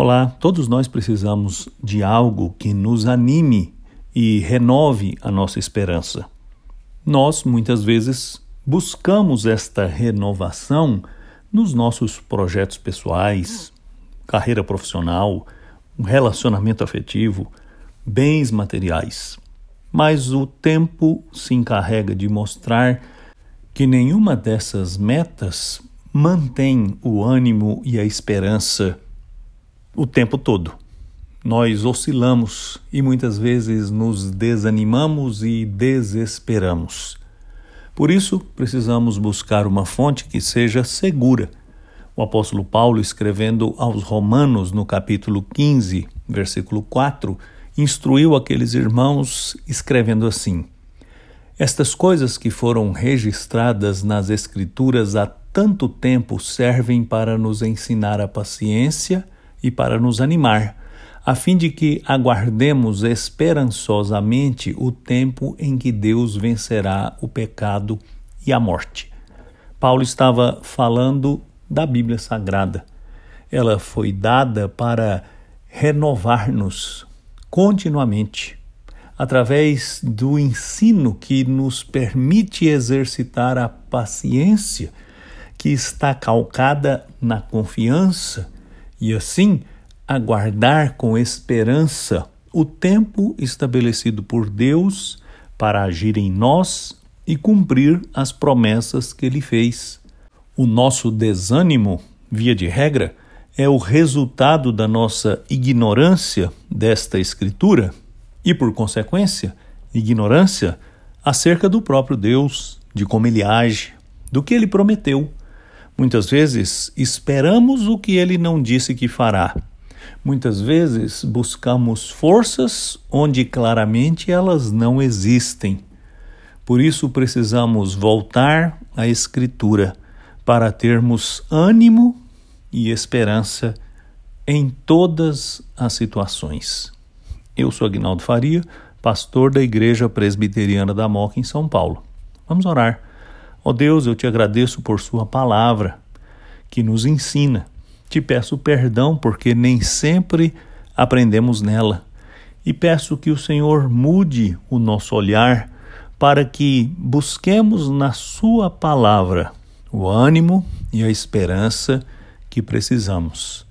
Olá, todos nós precisamos de algo que nos anime e renove a nossa esperança. Nós, muitas vezes, buscamos esta renovação nos nossos projetos pessoais, carreira profissional, um relacionamento afetivo, bens materiais. Mas o tempo se encarrega de mostrar que nenhuma dessas metas mantém o ânimo e a esperança o tempo todo. Nós oscilamos e muitas vezes nos desanimamos e desesperamos. Por isso, precisamos buscar uma fonte que seja segura. O apóstolo Paulo, escrevendo aos Romanos, no capítulo 15, versículo 4, instruiu aqueles irmãos, escrevendo assim: Estas coisas que foram registradas nas Escrituras há tanto tempo servem para nos ensinar a paciência e para nos animar, a fim de que aguardemos esperançosamente o tempo em que Deus vencerá o pecado e a morte. Paulo estava falando da Bíblia Sagrada. Ela foi dada para renovar-nos continuamente, através do ensino que nos permite exercitar a paciência, que está calcada na confiança e assim aguardar com esperança o tempo estabelecido por Deus para agir em nós e cumprir as promessas que ele fez. O nosso desânimo, via de regra, é o resultado da nossa ignorância desta Escritura e, por consequência, ignorância acerca do próprio Deus, de como ele age, do que ele prometeu. Muitas vezes esperamos o que ele não disse que fará. Muitas vezes buscamos forças onde claramente elas não existem. Por isso precisamos voltar à Escritura para termos ânimo e esperança em todas as situações. Eu sou Agnaldo Faria, pastor da Igreja Presbiteriana da Moca em São Paulo. Vamos orar. Ó oh Deus, eu te agradeço por Sua palavra que nos ensina. Te peço perdão porque nem sempre aprendemos nela. E peço que o Senhor mude o nosso olhar para que busquemos na Sua palavra o ânimo e a esperança que precisamos.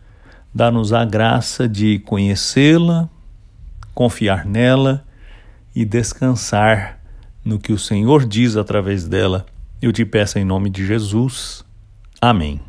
Dá-nos a graça de conhecê-la, confiar nela e descansar no que o Senhor diz através dela eu te peço em nome de Jesus. Amém.